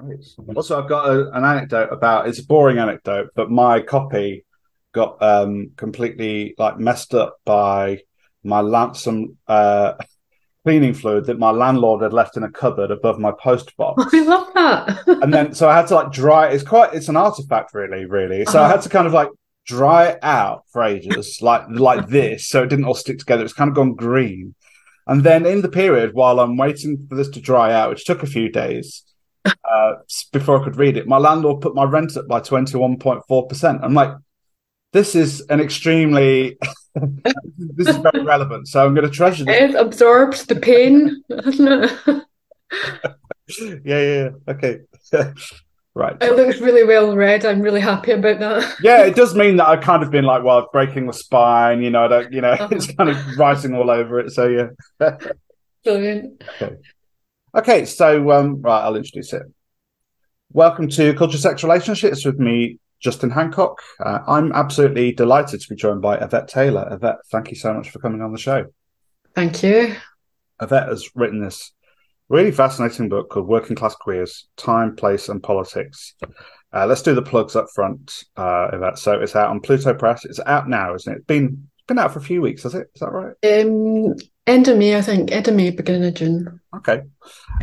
Great. Also, I've got a, an anecdote about. It's a boring anecdote, but my copy got um, completely like messed up by my land some uh, cleaning fluid that my landlord had left in a cupboard above my post box. I love that. and then so I had to like dry. It's quite. It's an artifact, really, really. So uh-huh. I had to kind of like dry it out for ages, like like this, so it didn't all stick together. It's kind of gone green. And then in the period while I'm waiting for this to dry out, which took a few days uh, before I could read it, my landlord put my rent up by 21.4%. I'm like, this is an extremely, this is very relevant. So I'm going to treasure this. It absorbs the pain, yeah, yeah, yeah. Okay. Right. It looks really well read. I'm really happy about that. yeah, it does mean that I've kind of been like, well, breaking the spine, you know, I don't, you know, it's kind of writing all over it. So yeah. Brilliant. Okay. Okay, so um, right, I'll introduce it. Welcome to Culture Sex Relationships with me, Justin Hancock. Uh, I'm absolutely delighted to be joined by Yvette Taylor. Yvette, thank you so much for coming on the show. Thank you. Yvette has written this Really fascinating book called Working Class Queers Time, Place, and Politics. Uh, let's do the plugs up front. Uh, so it's out on Pluto Press. It's out now, isn't it? It's been been out for a few weeks, has it? Is that right? Um, end of May, I think. End of May, beginning of Okay.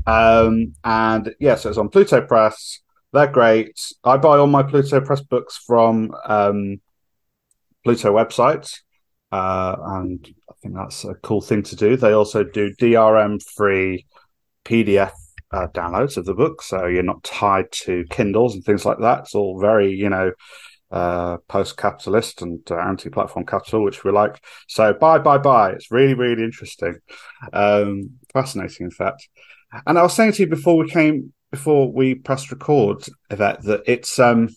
Um, and yeah, so it's on Pluto Press. They're great. I buy all my Pluto Press books from um, Pluto website. Uh, and I think that's a cool thing to do. They also do DRM free PDF uh, downloads of the book, so you're not tied to Kindles and things like that. It's all very, you know, uh, post-capitalist and uh, anti-platform capital, which we like. So bye, bye, bye. It's really, really interesting, um, fascinating, in fact. And I was saying to you before we came, before we pressed record, that that it's um,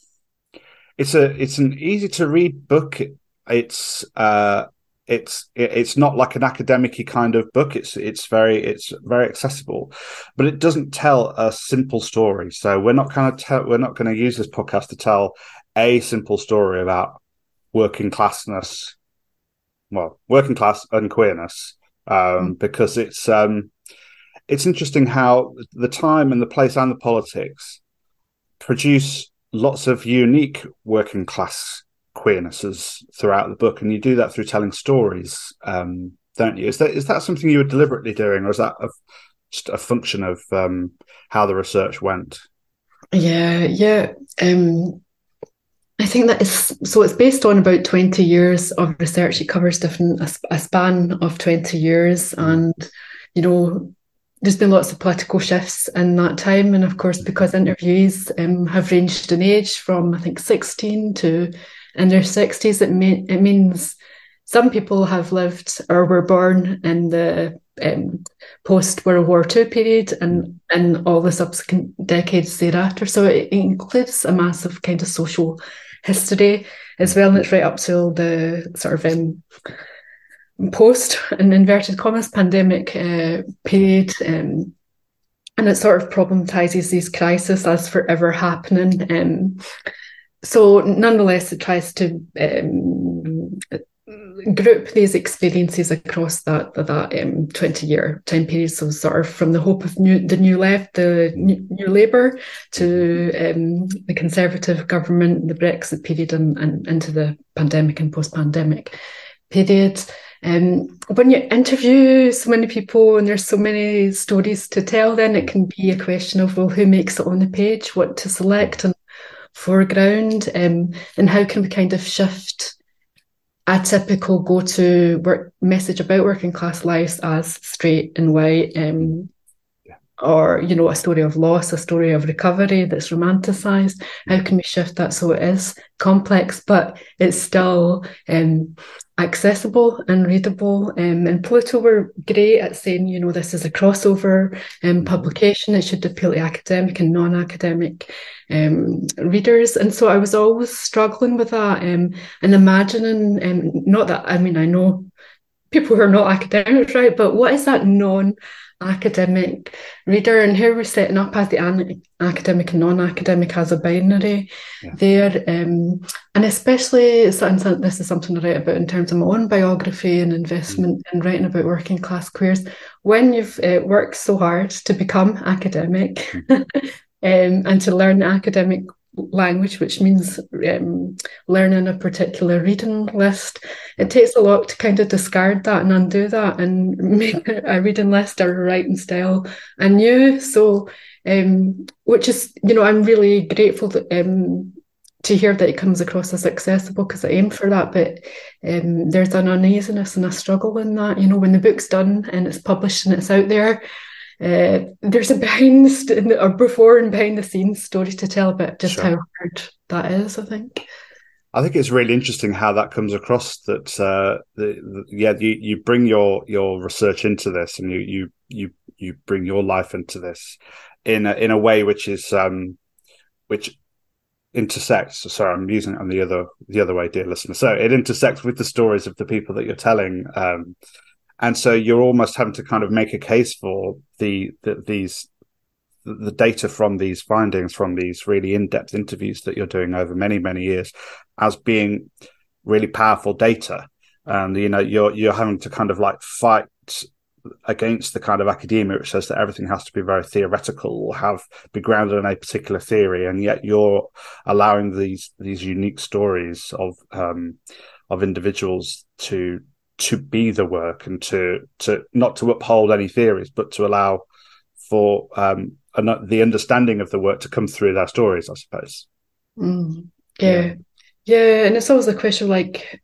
it's a it's an easy to read book. It's uh, it's it's not like an academic kind of book it's it's very it's very accessible but it doesn't tell a simple story so we're not kind of te- we're not going to use this podcast to tell a simple story about working classness well working class and queerness um, mm. because it's um, it's interesting how the time and the place and the politics produce lots of unique working class queernesses throughout the book, and you do that through telling stories, um, don't you? Is that is that something you were deliberately doing, or is that a, just a function of um, how the research went? Yeah, yeah. Um, I think that is so. It's based on about twenty years of research. It covers different a, a span of twenty years, mm. and you know there's been lots of political shifts in that time. And of course, because interviewees um, have ranged in age from, I think, 16 to in their 60s, it, mean, it means some people have lived or were born in the um, post World War II period and, and all the subsequent decades thereafter. So it includes a massive kind of social history as well. And it's right up till the sort of um, post and inverted commas pandemic uh, period. Um, and it sort of problematizes these crises as forever happening. Um, so nonetheless, it tries to um, group these experiences across that that um, 20 year time period so sort of from the hope of new, the new left the new, new labour to um, the conservative government the brexit period and, and into the pandemic and post-pandemic period. Um, when you interview so many people and there's so many stories to tell then it can be a question of well who makes it on the page what to select and foreground um, and how can we kind of shift a typical go-to work message about working class lives as straight and white um, or you know a story of loss a story of recovery that's romanticized how can we shift that so it is complex but it's still um, accessible and readable. Um, and Pluto were great at saying, you know, this is a crossover um, mm-hmm. publication. It should appeal to academic and non-academic um, readers. And so I was always struggling with that um, and imagining, um, not that, I mean, I know people who are not academics, right? But what is that non academic reader and here we're setting up as the an- academic and non-academic as a binary yeah. there um, and especially this is something I write about in terms of my own biography and investment mm. and writing about working class queers when you've uh, worked so hard to become academic mm. um, and to learn academic language, which means um, learning a particular reading list. It takes a lot to kind of discard that and undo that and make a reading list or a writing style anew. So, um, which is, you know, I'm really grateful um, to hear that it comes across as accessible because I aim for that. But um, there's an uneasiness and a struggle in that. You know, when the book's done and it's published and it's out there, uh, there's a behind the or before and behind the scenes story to tell about just sure. how hard that is. I think. I think it's really interesting how that comes across. That uh, the, the, yeah, you, you bring your your research into this, and you you you you bring your life into this in a, in a way which is um, which intersects. Sorry, I'm using it on the other the other way, dear listener. So it intersects with the stories of the people that you're telling. Um, and so you're almost having to kind of make a case for the, the these the data from these findings from these really in-depth interviews that you're doing over many many years as being really powerful data. And you know you're you're having to kind of like fight against the kind of academia which says that everything has to be very theoretical or have be grounded in a particular theory. And yet you're allowing these these unique stories of um of individuals to to be the work and to to not to uphold any theories, but to allow for um, an, the understanding of the work to come through their stories, I suppose. Mm, yeah. yeah, yeah, and it's always a question like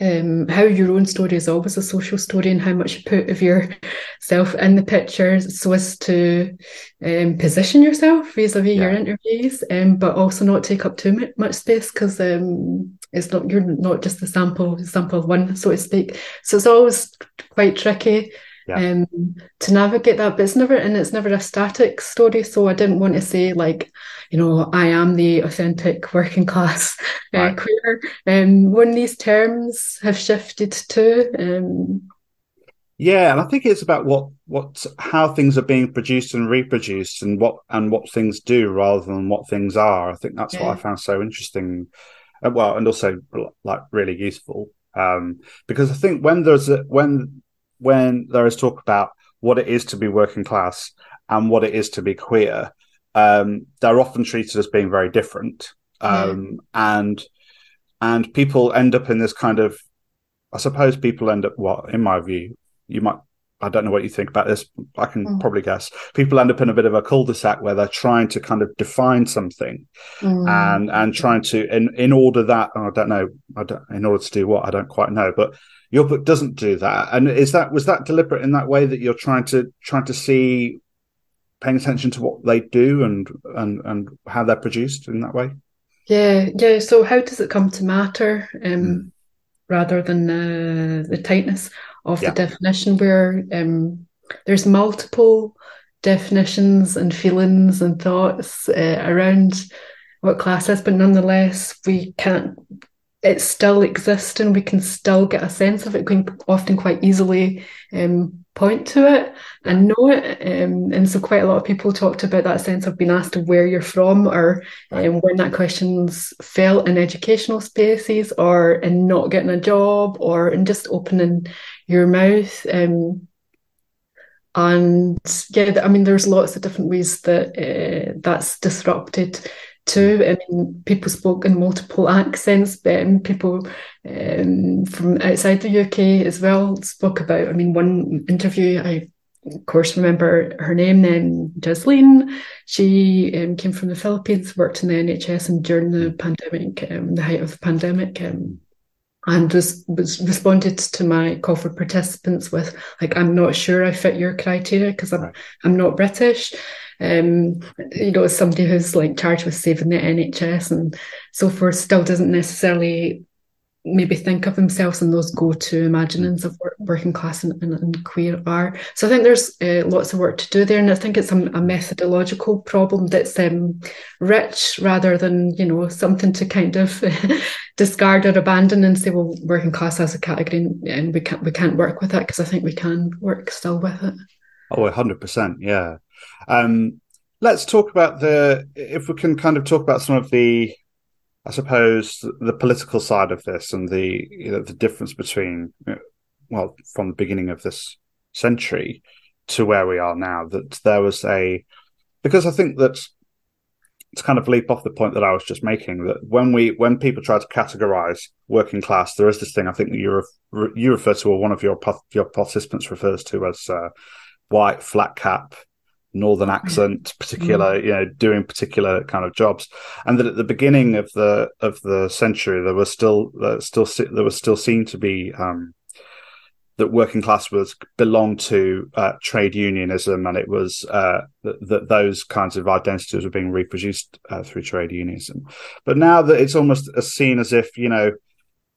um, how your own story is always a social story and how much you put of yourself in the picture so as to um, position yourself vis-a-vis yeah. your interviews um, but also not take up too much space because um, it's not you're not just the sample sample one so to speak so it's always quite tricky yeah. um, to navigate that. But it's never, and it's never a static story. So I didn't want to say like, you know, I am the authentic working class uh, right. queer. Um, when these terms have shifted too. Um, yeah, and I think it's about what what how things are being produced and reproduced, and what and what things do rather than what things are. I think that's yeah. what I found so interesting. Uh, well, and also like really useful um, because I think when there's a, when when there is talk about what it is to be working class and what it is to be queer, um, they're often treated as being very different, um, yeah. and and people end up in this kind of, I suppose people end up what, in my view, you might. I don't know what you think about this. I can mm. probably guess. People end up in a bit of a cul-de-sac where they're trying to kind of define something, mm. and and trying to in in order that oh, I don't know. I don't in order to do what I don't quite know, but your book doesn't do that. And is that was that deliberate in that way that you're trying to trying to see paying attention to what they do and and and how they're produced in that way? Yeah, yeah. So how does it come to matter um, mm. rather than uh, the tightness of yeah. the definition where um, there's multiple definitions and feelings and thoughts uh, around what class is, but nonetheless we can't it still exists and we can still get a sense of it. We can often quite easily um, point to it and know it. Um, and so quite a lot of people talked about that sense of being asked where you're from or um, when that question's felt in educational spaces or in not getting a job or in just opening your mouth. Um, and yeah, I mean, there's lots of different ways that uh, that's disrupted too. I mean, people spoke in multiple accents, but um, people um, from outside the UK as well spoke about. I mean, one interview I of course remember her name then Jasleen. She um, came from the Philippines, worked in the NHS, and during the pandemic, um, the height of the pandemic, um, and was, was responded to my call for participants with like, "I'm not sure I fit your criteria because I'm. I'm not British." um, you know, as somebody who's like charged with saving the NHS and so forth, still doesn't necessarily maybe think of themselves in those go-to imaginings of work, working class and, and, and, queer are. So I think there's uh, lots of work to do there, and I think it's a, a methodological problem that's um, rich rather than you know something to kind of discard or abandon and say, well, working class as a category, and, we can't we can't work with it because I think we can work still with it. Oh, hundred percent, yeah. Um, let's talk about the if we can kind of talk about some of the I suppose the political side of this and the you know, the difference between well from the beginning of this century to where we are now that there was a because I think that to kind of leap off the point that I was just making that when we when people try to categorize working class, there is this thing I think that you re- you refer to or one of your your participants refers to as uh, white flat cap northern accent particular mm. you know doing particular kind of jobs and that at the beginning of the of the century there was still uh, still there was still seen to be um, that working class was belonged to uh, trade unionism, and it was uh, that, that, those kinds of identities were being reproduced uh, through trade unionism. But now that it's almost seen as if you know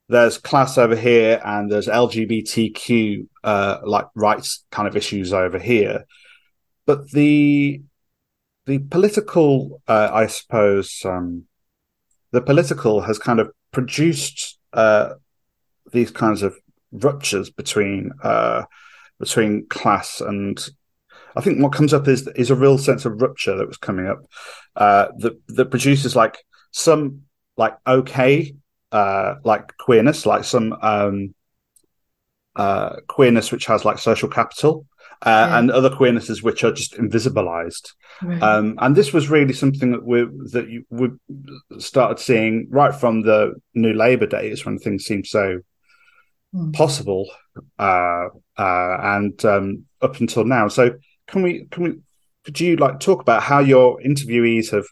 there's class over here and there's LGBTQ uh, like rights kind of issues over here, but the the political, uh, I suppose, um, the political has kind of produced uh, these kinds of ruptures between uh, between class and I think what comes up is is a real sense of rupture that was coming up uh, that that produces like some like okay uh, like queerness, like some um, uh, queerness which has like social capital, uh, yeah. and other queernesses which are just invisibilized. Right. Um, and this was really something that we that you we started seeing right from the New Labour days when things seemed so mm. possible, uh, uh, and um, up until now. So, can we can we could you like talk about how your interviewees have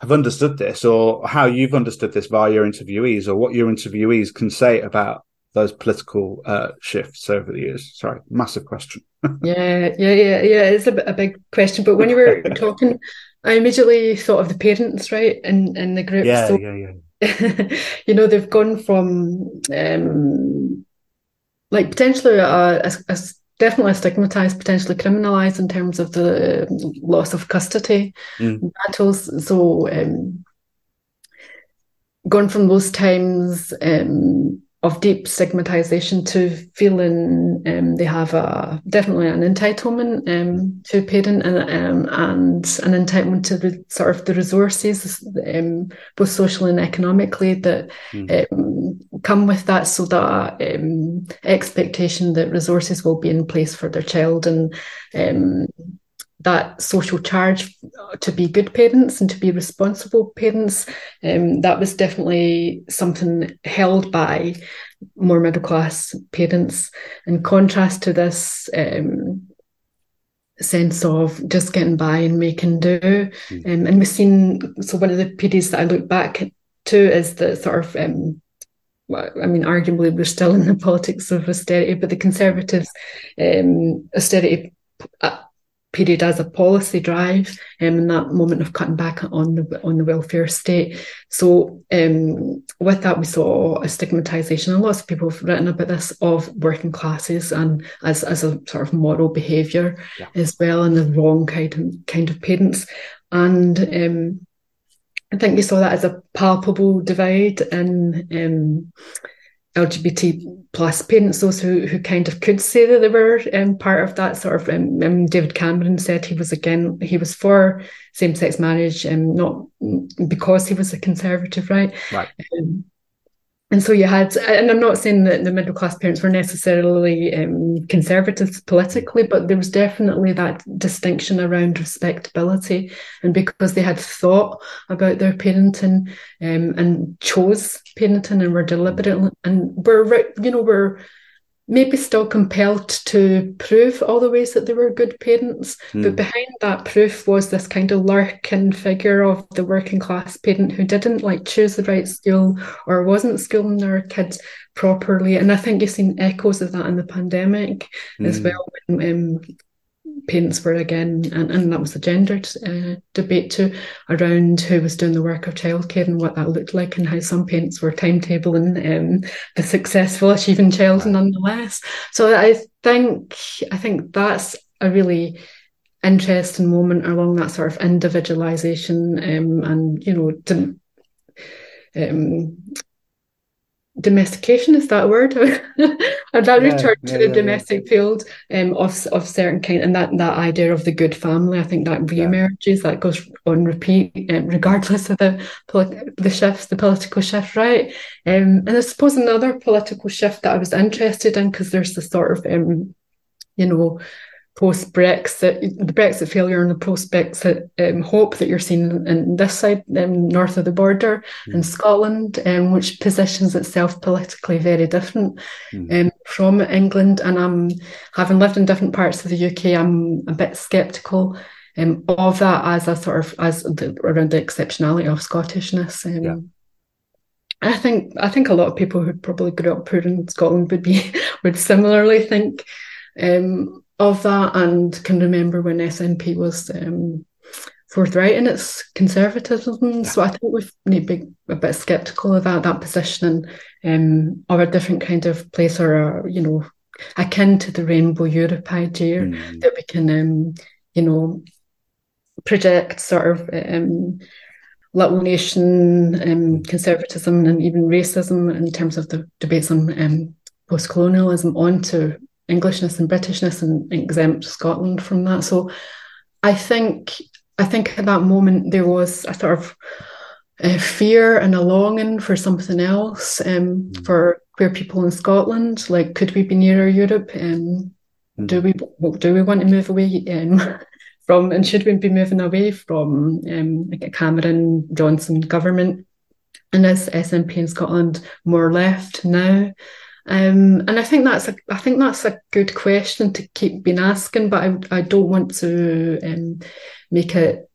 have understood this, or how you've understood this via your interviewees, or what your interviewees can say about those political uh, shifts over the years? Sorry, massive question. yeah, yeah, yeah, yeah. It's a, a big question, but when you were talking, I immediately thought of the parents, right, in in the group. Yeah, so, yeah, yeah. you know, they've gone from um, like potentially a, a, a definitely stigmatized, potentially criminalized in terms of the loss of custody mm. battles. So, um, gone from those times um, of deep stigmatization to feeling um, they have a definitely an entitlement um, to parent and um, and an entitlement to the sort of the resources um, both socially and economically that mm. come with that so that um, expectation that resources will be in place for their child and that social charge to be good parents and to be responsible parents. Um, that was definitely something held by more middle class parents, in contrast to this um, sense of just getting by and making do. Mm. Um, and we've seen, so one of the periods that I look back to is the sort of um, I mean, arguably we're still in the politics of austerity, but the Conservatives' um, austerity uh, period as a policy drive um, in that moment of cutting back on the on the welfare state. So um, with that, we saw a stigmatisation, and lots of people have written about this of working classes and as as a sort of moral behaviour yeah. as well, and the wrong kind of kind of parents. And um, I think we saw that as a palpable divide in um, LGBT plus parents, those who, who kind of could say that they were um, part of that sort of. Um, um, David Cameron said he was again he was for same sex marriage, and um, not because he was a conservative, right? Right. And so you had, and I'm not saying that the middle class parents were necessarily um, conservative politically, but there was definitely that distinction around respectability, and because they had thought about their parenting um, and chose parenting and were deliberate and were, you know, were maybe still compelled to prove all the ways that they were good parents. Mm. But behind that proof was this kind of lurking figure of the working class parent who didn't like choose the right school or wasn't schooling their kids properly. And I think you've seen echoes of that in the pandemic mm. as hmm. well. When, um, parents were again, and, and that was the gendered uh, debate too, around who was doing the work of childcare and what that looked like, and how some parents were timetabling um, the successful achieving child nonetheless. So I think I think that's a really interesting moment along that sort of individualization um, and you know. To, um, domestication is that word? And that yeah, return to yeah, the yeah, domestic field um, of of certain kind and that that idea of the good family i think that re-emerges that goes on repeat um, regardless of the the shifts the political shift right? Um, and i suppose another political shift that i was interested in because there's the sort of um, you know post Brexit, the Brexit failure and the post Brexit um, hope that you're seeing in this side, um, north of the border mm. in Scotland, um, which positions itself politically very different mm. from England. And I'm having lived in different parts of the UK, I'm a bit sceptical. Um, of that as a sort of as the, around the exceptionality of Scottishness. Um, yeah. I think I think a lot of people who probably grew up poor in Scotland would be would similarly think um, of that and can remember when SNP was um, forthright in its conservatism. So I think we need to be a bit sceptical of that that position um, or a different kind of place or a, you know akin to the Rainbow Europe idea mm. that we can um, you know project sort of um, little nation um, conservatism and even racism in terms of the debates on um, post colonialism onto Englishness and Britishness and exempt Scotland from that. So I think I think at that moment there was a sort of a fear and a longing for something else um, mm. for queer people in Scotland. Like, could we be nearer Europe? Um, mm. Do we do we want to move away um, from and should we be moving away from um, like a Cameron Johnson government? And is SNP in Scotland more left now? Um, and I think that's a I think that's a good question to keep being asking, but I I don't want to um, make it.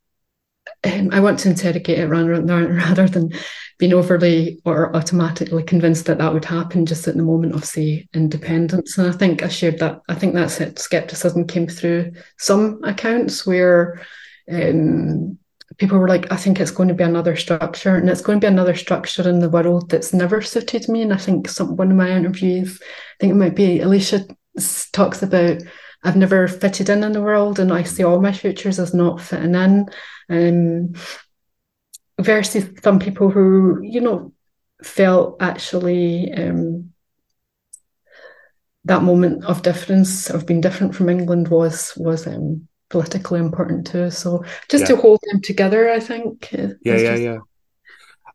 Um, I want to interrogate it rather, rather than being overly or automatically convinced that that would happen just at the moment of say independence. And I think I shared that. I think that's it. Skepticism came through some accounts where um, people were like, I think it's going to be another structure, and it's going to be another structure in the world that's never suited me. And I think some one of my interviews, I think it might be Alicia talks about I've never fitted in in the world, and I see all my futures as not fitting in. Um, versus some people who, you know, felt actually um, that moment of difference of being different from England was was um, politically important too. So just yeah. to hold them together, I think. Yeah, yeah, just... yeah.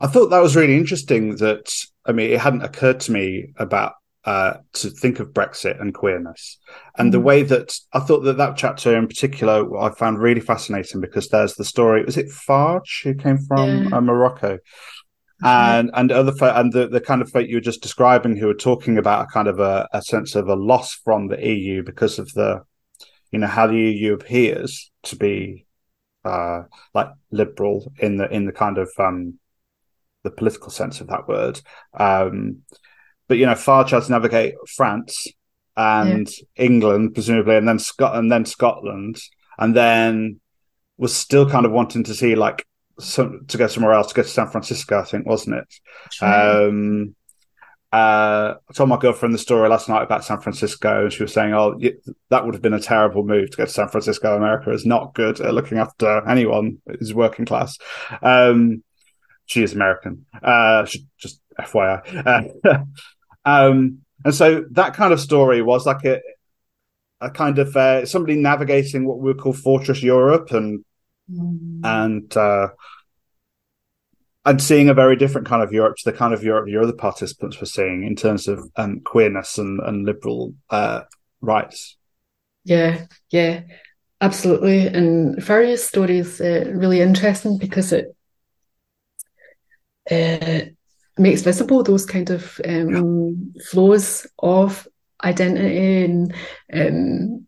I thought that was really interesting. That I mean, it hadn't occurred to me about uh, to think of Brexit and queerness, and mm. the way that I thought that that chapter in particular I found really fascinating because there's the story. Was it Farge who came from yeah. uh, Morocco? and and other and the, the kind of fate you were just describing who were talking about a kind of a, a sense of a loss from the EU because of the you know how the EU appears to be uh, like liberal in the in the kind of um, the political sense of that word. Um, but you know, Farge has to navigate France and yeah. England, presumably, and then Scotland, and then Scotland, and then was still kind of wanting to see like some, to go somewhere else, to go to San Francisco, I think, wasn't it? Um, uh, I told my girlfriend the story last night about San Francisco, and she was saying, "Oh, that would have been a terrible move to go to San Francisco. America is not good at looking after anyone who's working class." Um, she is American. Uh, just FYI. Uh, um, and so that kind of story was like a a kind of uh, somebody navigating what we would call fortress Europe and mm. and uh, and seeing a very different kind of Europe to the kind of Europe your other participants were seeing in terms of um, queerness and, and liberal uh, rights. Yeah, yeah, absolutely. And various stories uh, really interesting because it uh, makes visible those kind of um, yeah. flows of identity and um,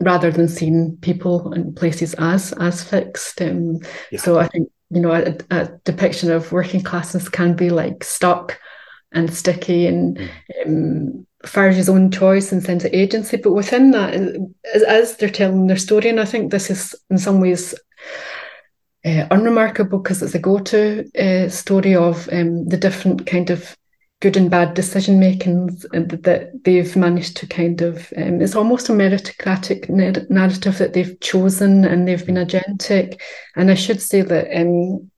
rather than seeing people and places as as fixed. Um, yeah. So I think you know, a, a, depiction of working classes can be like stuck and sticky and mm. um, Farge's own choice and sense of agency. But within that, as, as, they're telling their story, and I think this is in some ways uh, unremarkable because it's a go-to uh, story of um, the different kind of good and bad decision making that they've managed to kind of um, it's almost a meritocratic narrative that they've chosen and they've been agentic. And i should say that um,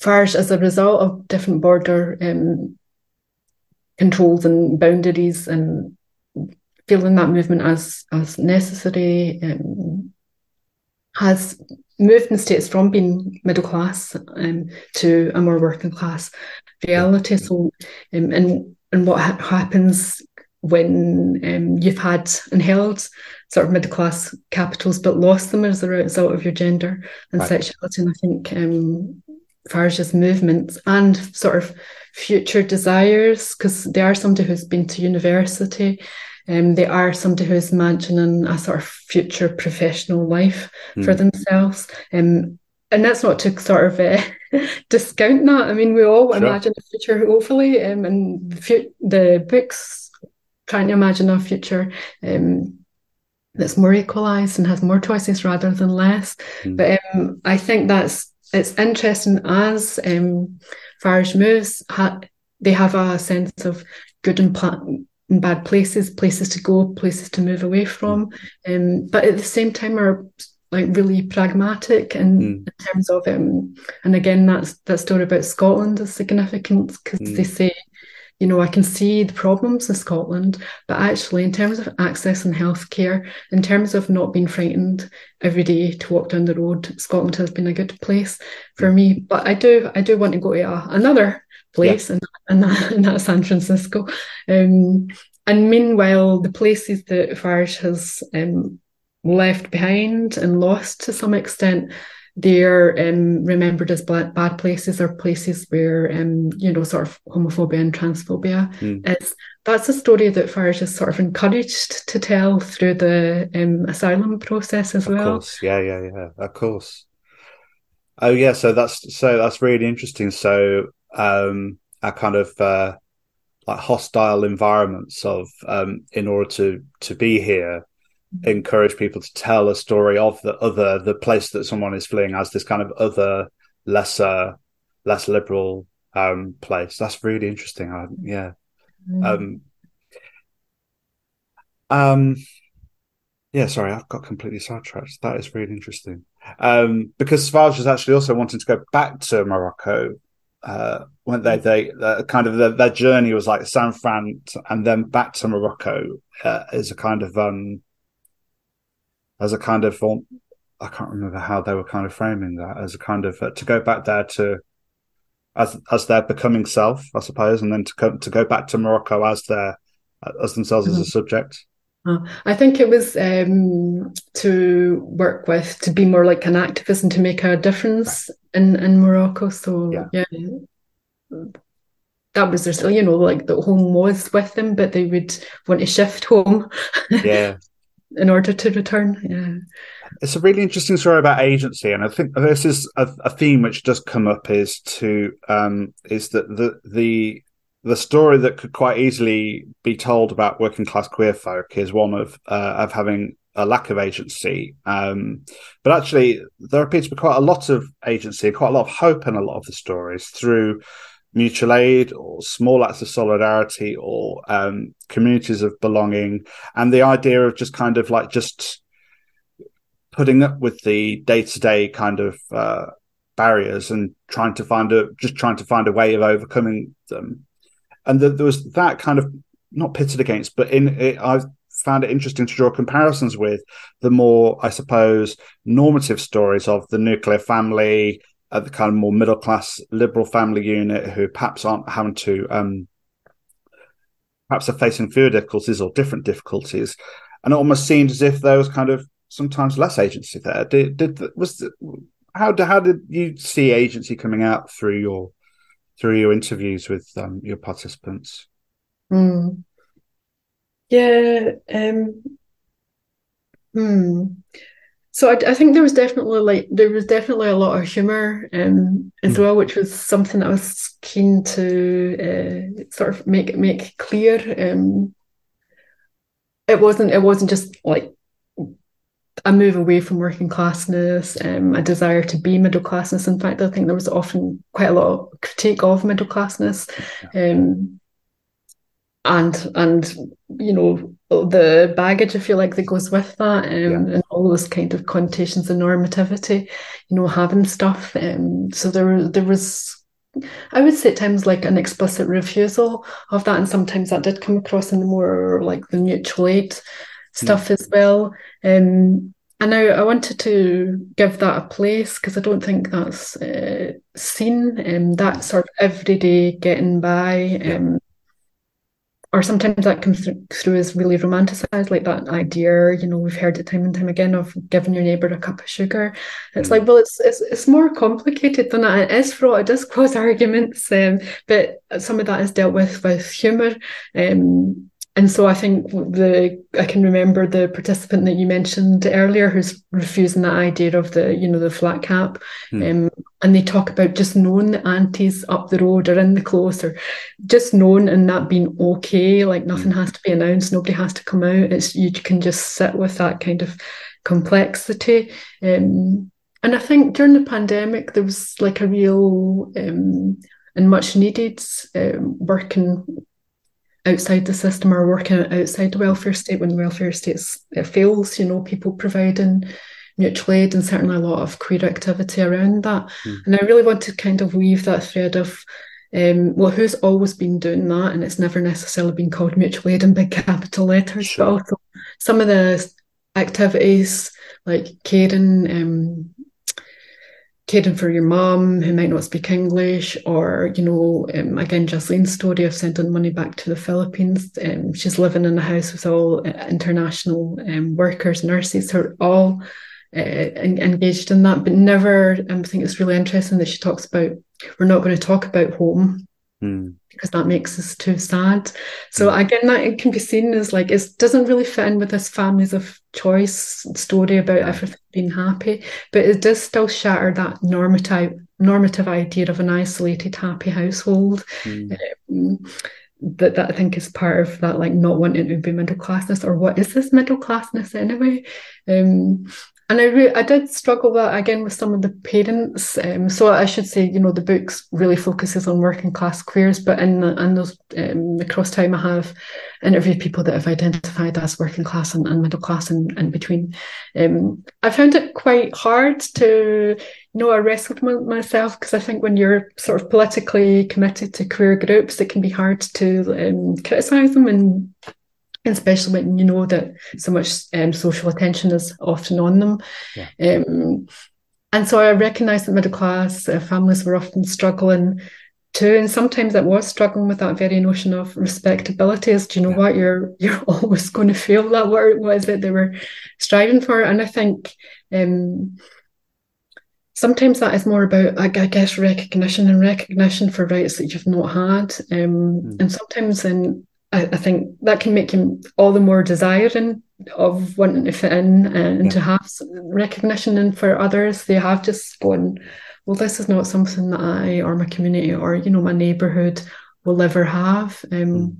Farge, as a result of different border um, controls and boundaries and feeling that movement as as necessary um, has moved in states from being middle class um, to a more working class reality. So, um, and and what ha- happens when um, you've had and held sort of middle class capitals but lost them as a result of your gender and right. sexuality. And I think um, Farage's movements and sort of future desires, because they are somebody who's been to university, um, they are somebody who's imagining a sort of future professional life mm. for hmm. themselves. Um, and that's not to sort of uh, discount that. I mean, we all sure. imagine a future, hopefully, um, and the, the books trying to imagine a future um, that's more equalized and has more choices rather than less. Mm. But um, I think that's it's interesting as um, Farage moves. Ha- they have a sense of good and, and, bad places, places to go, places to move away from, mm. um, but at the same time are like really pragmatic in, mm. in terms of um, and again that's that story about Scotland is significant because mm. they say you know, I can see the problems in Scotland, but actually, in terms of access and healthcare, in terms of not being frightened every day to walk down the road, Scotland has been a good place for me. But I do, I do want to go to a, another place, yeah. and, and, that, and that's San Francisco. Um, and meanwhile, the places that Farage has um, left behind and lost to some extent they're um, remembered as bad, bad places or places where um, you know sort of homophobia and transphobia mm. is that's a story that Farage is sort of encouraged to tell through the um, asylum process as of well. Of course, yeah, yeah, yeah, of course. Oh yeah, so that's so that's really interesting. So um, a kind of uh, like hostile environments of um, in order to to be here encourage people to tell a story of the other, the place that someone is fleeing as this kind of other, lesser, less liberal um, place. That's really interesting. I, yeah. Mm. Um, um, yeah, sorry, I've got completely sidetracked. That is really interesting. Um, because Farage is actually also wanting to go back to Morocco. Uh, when they they uh, kind of their, their, journey was like San Fran and then back to Morocco uh, is a kind of um as a kind of form. I can't remember how they were kind of framing that as a kind of uh, to go back there to as as their becoming self, I suppose, and then to come to go back to Morocco as their as themselves mm-hmm. as a mm-hmm. subject. I think it was um, to work with to be more like an activist and to make a difference. In in Morocco. So yeah. yeah. that was their you know like the home was with them, but they would want to shift home. Yeah, in order to return. Yeah. It's a really interesting story about agency, and I think this is a, a theme which does come up is to um, is that the the the story that could quite easily be told about working class queer folk is one of uh, of having a lack of agency. Um, but actually, there appears to be quite a lot of agency, quite a lot of hope in a lot of the stories through mutual aid or small acts of solidarity or um, communities of belonging and the idea of just kind of like just putting up with the day-to-day kind of uh, barriers and trying to find a just trying to find a way of overcoming them and the, there was that kind of not pitted against but in it i found it interesting to draw comparisons with the more i suppose normative stories of the nuclear family at the kind of more middle class liberal family unit who perhaps aren't having to um, perhaps are facing fewer difficulties or different difficulties, and it almost seemed as if there was kind of sometimes less agency there. Did did was how how did you see agency coming out through your through your interviews with um, your participants? Mm. Yeah. Um, hmm. So I, I, think there was definitely like there was definitely a lot of humor um, as mm. well, which was something I was keen to uh, sort of make make clear. Um, it wasn't it wasn't just like a move away from working classness, um, a desire to be middle classness. In fact, I think there was often quite a lot of critique of middle classness. Um, and and you know the baggage, I feel like, that goes with that, um, yeah. and all those kind of connotations and normativity, you know, having stuff. Um, so there, there was, I would say at times like an explicit refusal of that, and sometimes that did come across in the more like the mutual aid stuff mm. as well. Um, and I, know I wanted to give that a place because I don't think that's uh, seen. Um, that sort of everyday getting by. Um, or sometimes that comes through as really romanticized, like that idea, you know, we've heard it time and time again of giving your neighbor a cup of sugar. It's mm. like, well, it's, it's it's more complicated than that. It is fraught, it does cause arguments, um, but some of that is dealt with with humor. Um, and so I think the I can remember the participant that you mentioned earlier who's refusing that idea of the you know the flat cap, mm. um, and they talk about just knowing the aunties up the road or in the close or just knowing and that being okay, like nothing mm. has to be announced, nobody has to come out. It's you can just sit with that kind of complexity. Um, and I think during the pandemic there was like a real um, and much needed um, working outside the system or working outside the welfare state when the welfare state fails, you know, people providing mutual aid and certainly a lot of queer activity around that. Mm. And I really want to kind of weave that thread of um, well, who's always been doing that, and it's never necessarily been called mutual aid in big capital letters, sure. but also some of the activities like caring, um, caring for your mum who might not speak English, or you know, um, again, Jaslene's story of sending money back to the Philippines. Um, she's living in a house with all uh, international um, workers, nurses who are all uh, engaged in that, but never. Um, I think it's really interesting that she talks about we're not going to talk about home. Mm because that makes us too sad. So mm. again, that it can be seen as like it doesn't really fit in with this families of choice story about everything being happy, but it does still shatter that normative normative idea of an isolated happy household. Mm. Um, that that I think is part of that like not wanting to be middle classness or what is this middle classness anyway? Um, and I re- I did struggle with, again with some of the parents. Um, so I should say, you know, the book really focuses on working class queers, but in the, in those um, the cross time I have interviewed people that have identified as working class and, and middle class and in between. Um, I found it quite hard to, you know, I wrestled with myself because I think when you're sort of politically committed to queer groups, it can be hard to um, criticise them and especially when you know that so much um, social attention is often on them. Yeah. Um, and so I recognised that middle class uh, families were often struggling too, and sometimes it was struggling with that very notion of respectability. As do you know yeah. what you're you're always going to feel that what, is it they were striving for? And I think. Um, sometimes that is more about, I guess, recognition and recognition for rights that you've not had. Um, mm. And sometimes in I, I, think that can make him all the more desiring of wanting to fit in and yeah. to have recognition. And for others, they have just gone, well, this is not something that I or my community or you know my neighbourhood will ever have. Um, mm.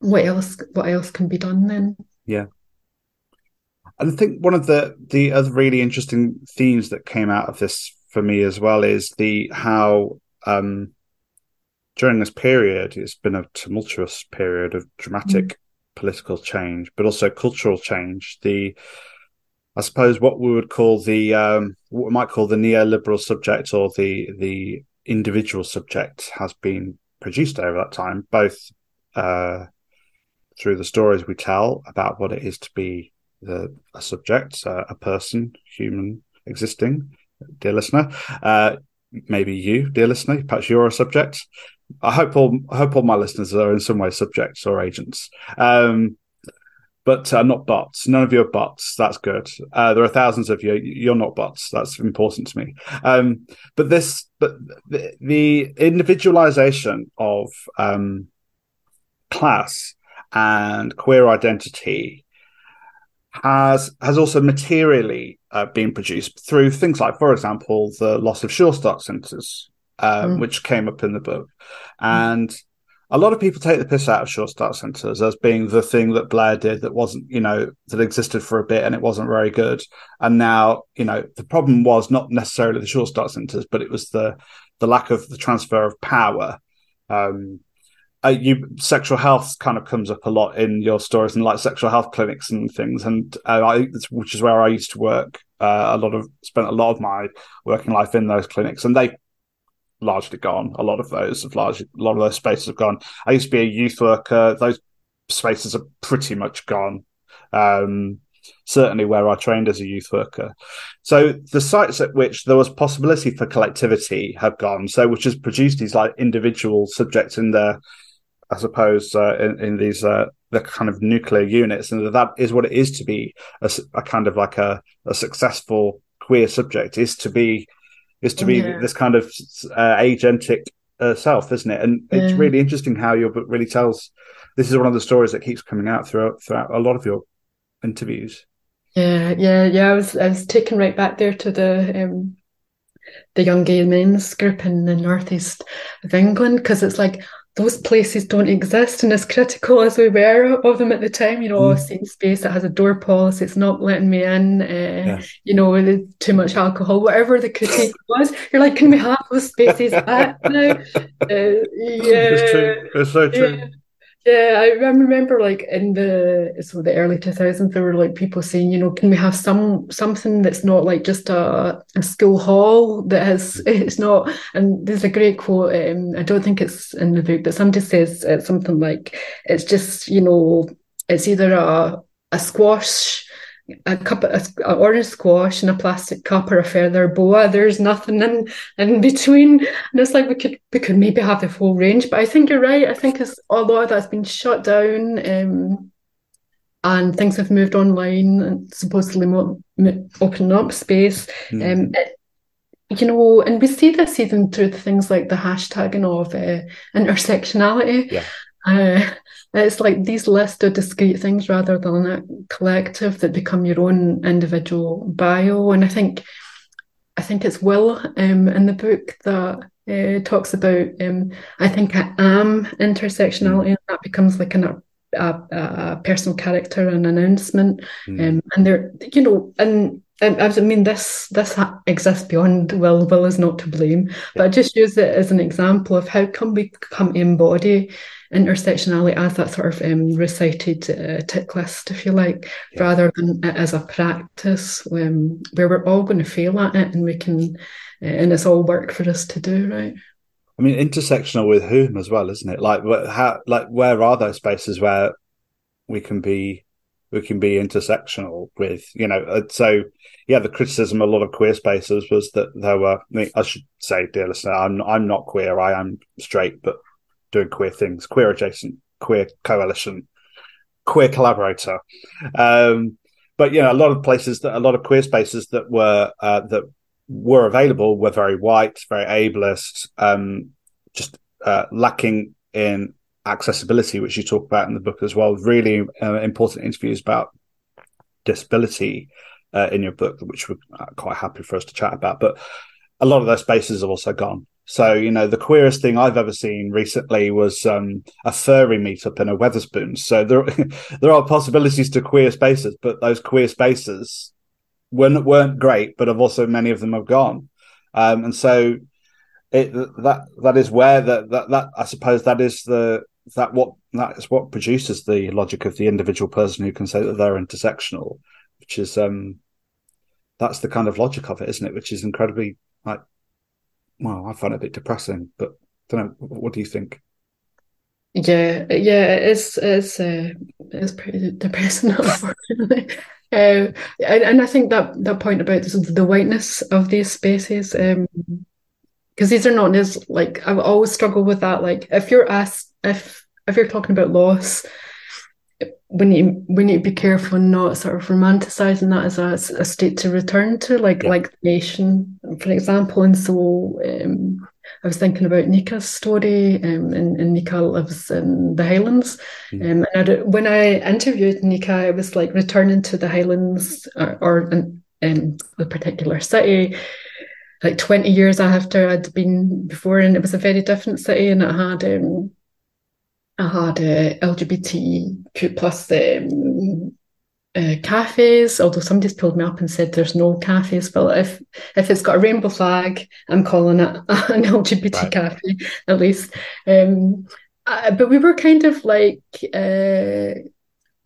What else? What else can be done then? Yeah. And I think one of the the other really interesting themes that came out of this for me as well is the how um, during this period, it's been a tumultuous period of dramatic mm. political change, but also cultural change. The, I suppose, what we would call the, um, what we might call the neoliberal subject or the the individual subject has been produced over that time, both uh, through the stories we tell about what it is to be the, a subject, uh, a person, human existing, dear listener. Uh, maybe you, dear listener, perhaps you're a subject. I hope all I hope all my listeners are in some way subjects or agents. Um, but uh, not bots. None of you are bots. That's good. Uh, there are thousands of you. You're not bots. That's important to me. Um, but this, but the, the individualization of um, class and queer identity has has also materially uh, been produced through things like, for example, the loss of Sure Start centres um, mm. which came up in the book. And a lot of people take the piss out of Sure Start centres as being the thing that Blair did that wasn't, you know, that existed for a bit and it wasn't very good. And now, you know, the problem was not necessarily the Sure Start centres, but it was the the lack of the transfer of power. Um, uh, you sexual health kind of comes up a lot in your stories and like sexual health clinics and things and uh, I, which is where I used to work uh, a lot of spent a lot of my working life in those clinics and they largely gone. A lot of those have largely, a lot of those spaces have gone. I used to be a youth worker. Those spaces are pretty much gone. Um, certainly where I trained as a youth worker. So the sites at which there was possibility for collectivity have gone. So which has produced these like individual subjects in their I suppose, uh, in, in these uh, the kind of nuclear units, and that is what it is to be a, a kind of like a, a, successful queer subject is to be is to be yeah. this kind of uh, agentic uh, self, isn't it? And yeah. it's really interesting how your book really tells. This is one of the stories that keeps coming out throughout throughout a lot of your interviews. Yeah, yeah, yeah. I was I was taken right back there to the um, the young gay men's group in the northeast of England because it's like those places don't exist and as critical as we were of them at the time you know mm. safe space that has a door policy it's not letting me in uh, yeah. you know too much alcohol whatever the critique was you're like can we have those spaces back now uh, yeah it's true it's so true yeah. Yeah, I remember like in the so the early 2000s there were like people saying, you know, can we have some something that's not like just a, a school hall that has it's not and there's a great quote, um, I don't think it's in the book, but somebody says it's something like it's just, you know, it's either a a squash a cup of a orange squash and a plastic cup or a feather boa. There's nothing in in between. And it's like we could we could maybe have the full range. But I think you're right. I think it's a lot of that's been shut down. Um, and things have moved online and supposedly mo- mo- opening up space. Mm. Um, it, you know, and we see this even through things like the hashtagging of uh, intersectionality. Yeah. Uh, it's like these list of discrete things rather than a collective that become your own individual bio. And I think, I think it's Will um, in the book that uh, talks about. Um, I think I am intersectionality, and that becomes like an, a, a, personal character and announcement. Mm. Um, and there, you know, and I mean, this this exists beyond Will. Will is not to blame, but I just use it as an example of how can we come to embody intersectionality as that sort of um, recited uh, tick list, if you like, yeah. rather than as a practice um, where we're all going to fail at it and we can, uh, and it's all work for us to do, right? I mean, intersectional with whom as well, isn't it? Like, how, like, where are those spaces where we can be, we can be intersectional with, you know? Uh, so, yeah, the criticism a lot of queer spaces was that there were. I, mean, I should say, dear listener, I'm I'm not queer. I am straight, but doing queer things, queer adjacent, queer coalition, queer collaborator. Um, but you know, a lot of places that a lot of queer spaces that were uh, that were available were very white, very ableist, um, just uh, lacking in accessibility, which you talk about in the book as well. Really uh, important interviews about disability uh, in your book, which we're uh, quite happy for us to chat about. But a lot of those spaces have also gone. So, you know, the queerest thing I've ever seen recently was um, a furry meetup in a Wetherspoons. So there, there are possibilities to queer spaces, but those queer spaces weren't, weren't great, but have also many of them have gone. Um, and so it, that, that is where that, that, I suppose that is the, that what, that is what produces the logic of the individual person who can say that they're intersectional, which is, um, that's the kind of logic of it, isn't it? Which is incredibly like well, I find it a bit depressing, but I don't know. What do you think? Yeah, yeah, it's it's uh, it's pretty depressing, unfortunately. uh, and, and I think that that point about the whiteness of these spaces, um because um, these are not as like I've always struggle with that. Like if you're asked if if you're talking about loss, we need we need to be careful and not sort of romanticizing that as a, a state to return to, like yeah. like the nation, for example. And so um, I was thinking about Nika's story, um, and, and Nika lives in the Highlands. Mm. Um, and I, when I interviewed Nika, it was like returning to the Highlands or, or in, in the particular city like 20 years after I'd been before, and it was a very different city, and it had um, I had uh, LGBTQ plus um, uh, cafes, although somebody's pulled me up and said there's no cafes. But if if it's got a rainbow flag, I'm calling it an LGBT right. cafe at least. Um, uh, but we were kind of like uh,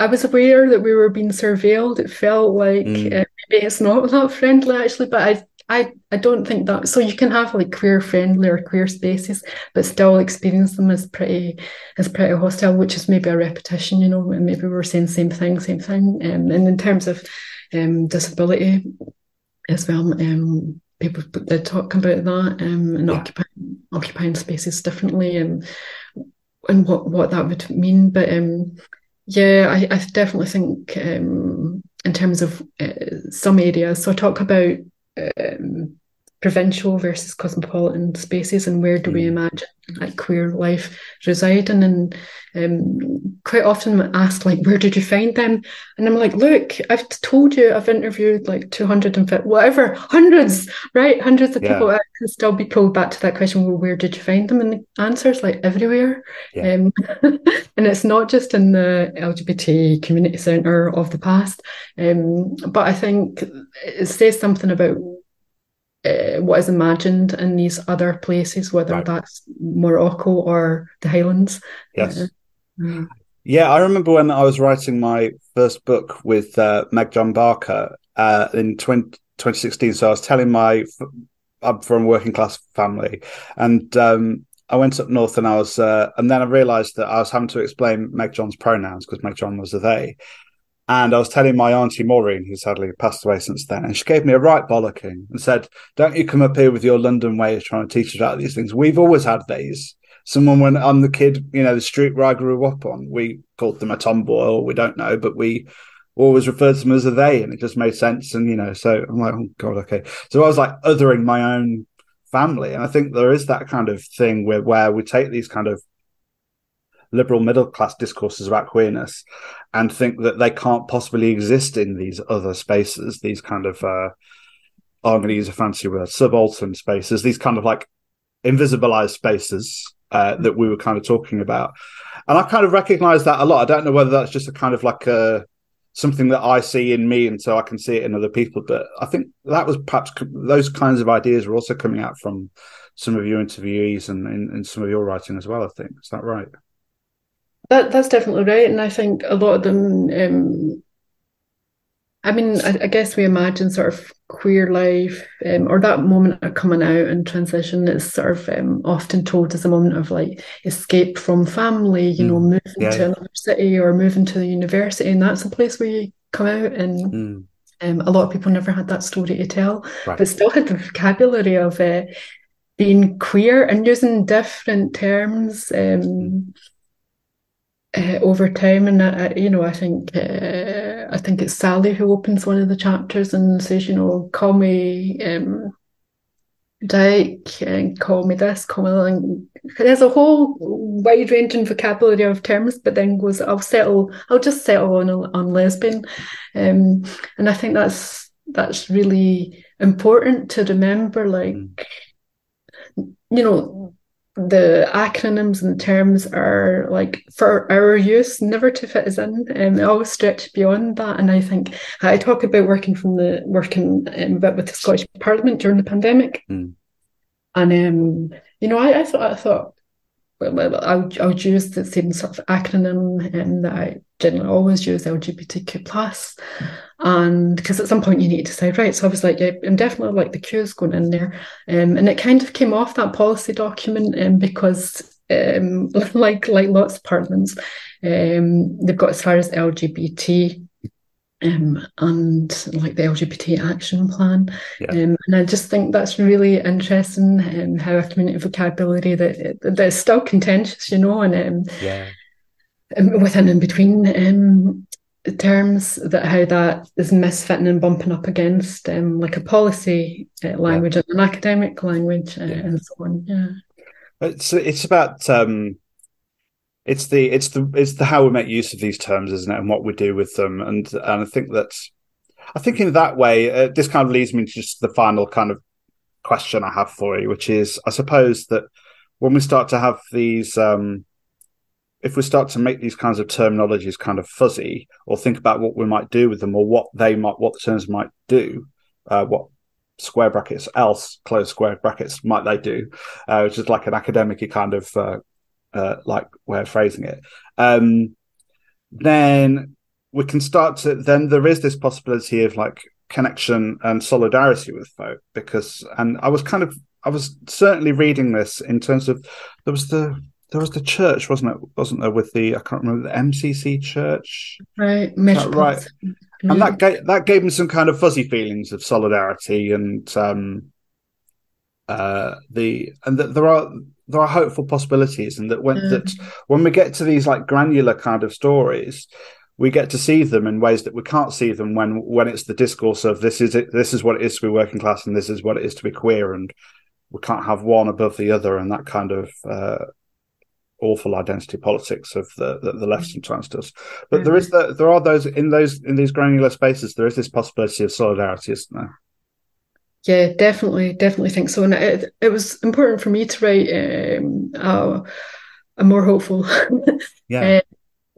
I was aware that we were being surveilled. It felt like mm. uh, maybe it's not that friendly actually, but I I, I don't think that so you can have like queer friendly or queer spaces, but still experience them as pretty as pretty hostile, which is maybe a repetition, you know, and maybe we're saying same thing, same thing. Um, and in terms of um, disability as well, um, people did talk about that um, and yeah. occupying occupying spaces differently and and what what that would mean. But um, yeah, I, I definitely think um, in terms of uh, some areas. So I talk about um, provincial versus cosmopolitan spaces and where do mm. we imagine like queer life residing? And um, quite often asked like where did you find them? And i'm like look i've told you i've interviewed like 250 whatever hundreds right? Hundreds of yeah. people. I can still be pulled back to that question well where did you find them? And the answer is like everywhere. Yeah. um, and it's not just in the lgbt community center of the past. Um, but i think it says something about uh, what is imagined in these other places, whether right. that's Morocco or the Highlands. Yes. Uh, mm. yeah, I remember when I was writing my first book with uh, Meg John Barker uh, in 20, 2016. So I was telling my, I'm from a working class family, and um, I went up north and I was, uh, and then I realised that I was having to explain Meg John's pronouns because Meg John was a they. And I was telling my auntie Maureen, who sadly passed away since then, and she gave me a right bollocking and said, Don't you come up here with your London way of trying to teach us about these things. We've always had these. Someone, when I'm the kid, you know, the street where I grew up on, we called them a tomboy or we don't know, but we always referred to them as a they, and it just made sense. And, you know, so I'm like, oh, God, okay. So I was like othering my own family. And I think there is that kind of thing where, where we take these kind of liberal middle class discourses about queerness and think that they can't possibly exist in these other spaces, these kind of uh, I'm going to use a fancy word, subaltern spaces, these kind of like invisibilized spaces uh, that we were kind of talking about. And I kind of recognize that a lot. I don't know whether that's just a kind of like a something that I see in me, and so I can see it in other people. But I think that was perhaps those kinds of ideas were also coming out from some of your interviewees and in some of your writing as well. I think is that right? That that's definitely right, and I think a lot of them. Um, I mean, I, I, guess we imagine sort of queer life um, or that moment of coming out and transition is sort of um, often told as a moment of like escape from family, you mm. know, moving yeah, to another city or moving to the university, and that's the place where you come out and. Mm. Um, a lot of people never had that story to tell, right. but still had the vocabulary of uh, being queer and using different terms. Um, mm uh, over time. And uh, you know, I think uh, I think it's Sally who opens one of the chapters and says, you know, call me um, Dyke and call me this, call me. There's a whole wide ranging vocabulary of terms, but then goes, I'll settle, I'll just settle on on lesbian, um, and I think that's that's really important to remember. Like, mm. you know the acronyms and terms are like for our use, never to fit us in. Um, they always stretch beyond that. And I think I talk about working from the working um, a bit with the Scottish Parliament during the pandemic. Mm. And um, you know, I, I thought I thought well, I would, I would use the same sort of acronym um, that I generally always use, LGBTQ plus, and because at some point you need to decide, right? So I was like, yeah, I'm definitely like the Q's going in there, um, and it kind of came off that policy document um, because. Um, like like lots of parliaments, um, they've got as far as LGBT um, and like the LGBT action plan. Yeah. Um, and I just think that's really interesting um, how a community vocabulary that that's still contentious, you know, and um, yeah. Um, within and between um, terms that how that is misfitting and bumping up against um, like a policy uh, language yeah. and an academic language uh, yeah. and so on. Yeah. It's it's about um it's the it's the it's the how we make use of these terms, isn't it, and what we do with them, and and I think that I think in that way, uh, this kind of leads me to just the final kind of question I have for you, which is, I suppose that when we start to have these, um, if we start to make these kinds of terminologies kind of fuzzy, or think about what we might do with them, or what they might, what the terms might do, uh, what square brackets else close square brackets might they do, uh, which is like an academic kind of uh, uh, like way of phrasing it, um, then we can start to. Then there is this possibility of like connection and solidarity with folk because, and I was kind of, I was certainly reading this in terms of there was the there was the church, wasn't it? Wasn't there with the I can't remember the MCC church, right? right, and that gave, that gave me some kind of fuzzy feelings of solidarity and um, uh, the and that there are there are hopeful possibilities, and that when mm. that when we get to these like granular kind of stories, we get to see them in ways that we can't see them when when it's the discourse of this is it, this is what it is to be working class, and this is what it is to be queer, and we can't have one above the other, and that kind of uh, awful identity politics of the the, the left mm. sometimes does. But mm-hmm. there is the, there are those in those in these granular spaces. There is this possibility of solidarity, isn't there? Yeah, definitely, definitely think so. And it, it was important for me to write um, a, a more hopeful yeah.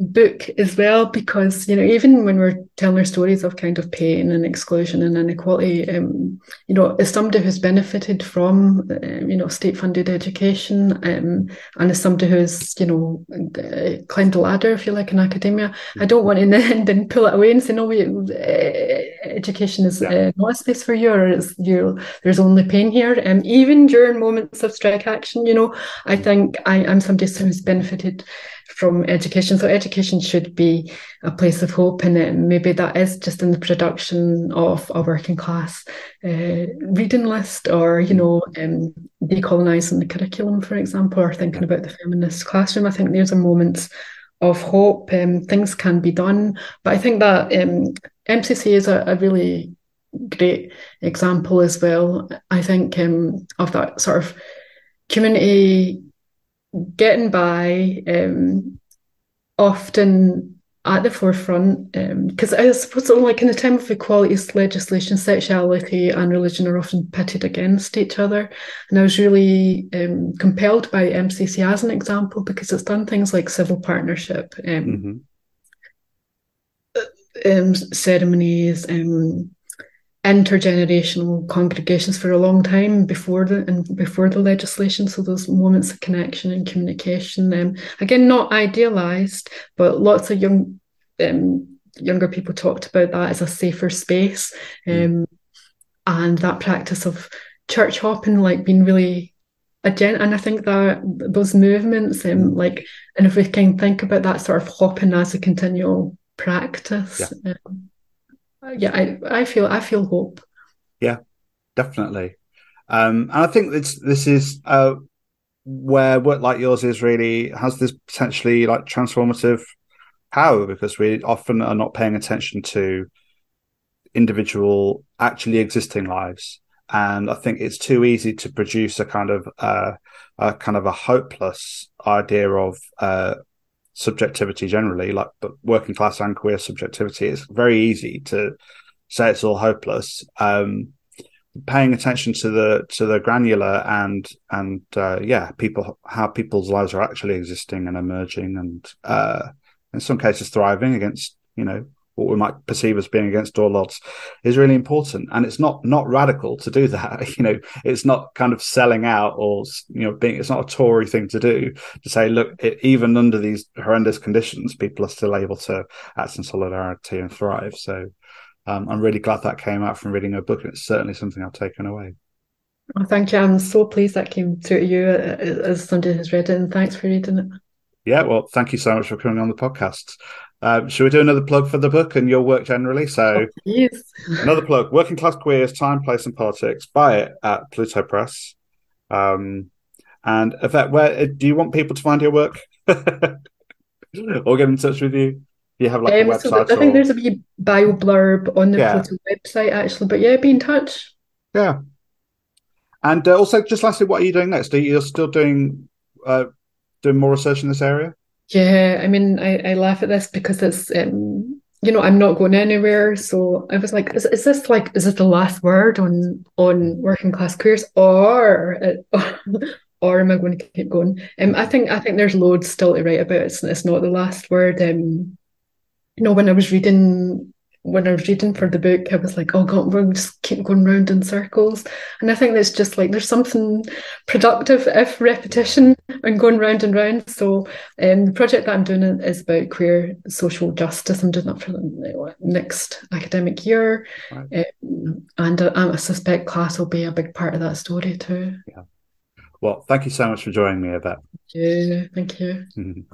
Book as well because you know even when we're telling our stories of kind of pain and exclusion and inequality um, you know as somebody who's benefited from um, you know state funded education um, and as somebody who's you know uh, climbed the ladder if you like in academia i don't want to end and pull it away and say no we, uh, education is yeah. uh, not a space for you or it's you there's only pain here and um, even during moments of strike action you know i think I, i'm somebody who's benefited from education. So education should be a place of hope, and maybe that is just in the production of a working class uh, reading list, or you know, um, decolonising the curriculum, for example, or thinking about the feminist classroom. I think there's a moment of hope. Um, things can be done, but I think that um, MCC is a, a really great example as well. I think um, of that sort of community getting by, um, often at the forefront, because um, I suppose like in a time of equality legislation, sexuality and religion are often pitted against each other. And I was really um, compelled by MCC as an example because it's done things like civil partnership, um, mm-hmm. um, ceremonies, um, intergenerational congregations for a long time before the and before the legislation. So those moments of connection and communication, um, again, not idealized, but lots of young um, younger people talked about that as a safer space, mm. um, and that practice of church hopping, like being really a gen- and I think that those movements, um, mm. like, and if we can think about that sort of hopping as a continual practice. Yeah. Um, yeah, I, I feel I feel hope. Yeah, definitely. Um, and I think this this is uh, where work like yours is really has this potentially like transformative power because we often are not paying attention to individual actually existing lives and i think it's too easy to produce a kind of uh, a kind of a hopeless idea of uh, subjectivity generally, like but working class and queer subjectivity, it's very easy to say it's all hopeless. Um, paying attention to the to the granular and and uh, yeah, people how people's lives are actually existing and emerging, and uh, in some cases thriving against you know what we might perceive as being against all odds is really important. And it's not not radical to do that. You know it's not kind of selling out or you know being it's not a tory thing to do to say look it, even under these horrendous conditions people are still able to act in solidarity and thrive. So um, i'm really glad that came out from reading a book and it's certainly something i've taken away. Well, thank you. I'm so pleased that came through to you uh, as somebody who's read it and thanks for reading it. Yeah well thank you so much for coming on the podcast uh, should we do another plug for the book and your work generally? So, oh, another plug: Working Class Queers, Time, Place, and Politics. Buy it at Pluto Press. Um, and Yvette, where uh, do you want people to find your work, or get in touch with you? Do you have like um, a website? So I think there's a wee bio blurb on the yeah. Pluto website actually, but yeah, be in touch. Yeah. And uh, also, just lastly, what are you doing next? Are you still doing uh, doing more research in this area? Yeah, I mean, I, I laugh at this because it's, um, you know, I'm not going anywhere. So I was like, is, is this like, is this the last word on on working class queers, or or am I going to keep going? Um, I think I think there's loads still to write about. It's it's not the last word. Um, you know, when I was reading when I was reading for the book, I was like, oh God, we'll just keep going round in circles. And I think that's just like there's something productive if repetition and going round and round. So um, the project that I'm doing is about queer social justice. I'm doing that for the next academic year. Right. Um, and uh, I suspect class will be a big part of that story too. Yeah. Well, thank you so much for joining me, Yvette. Thank you. Thank you.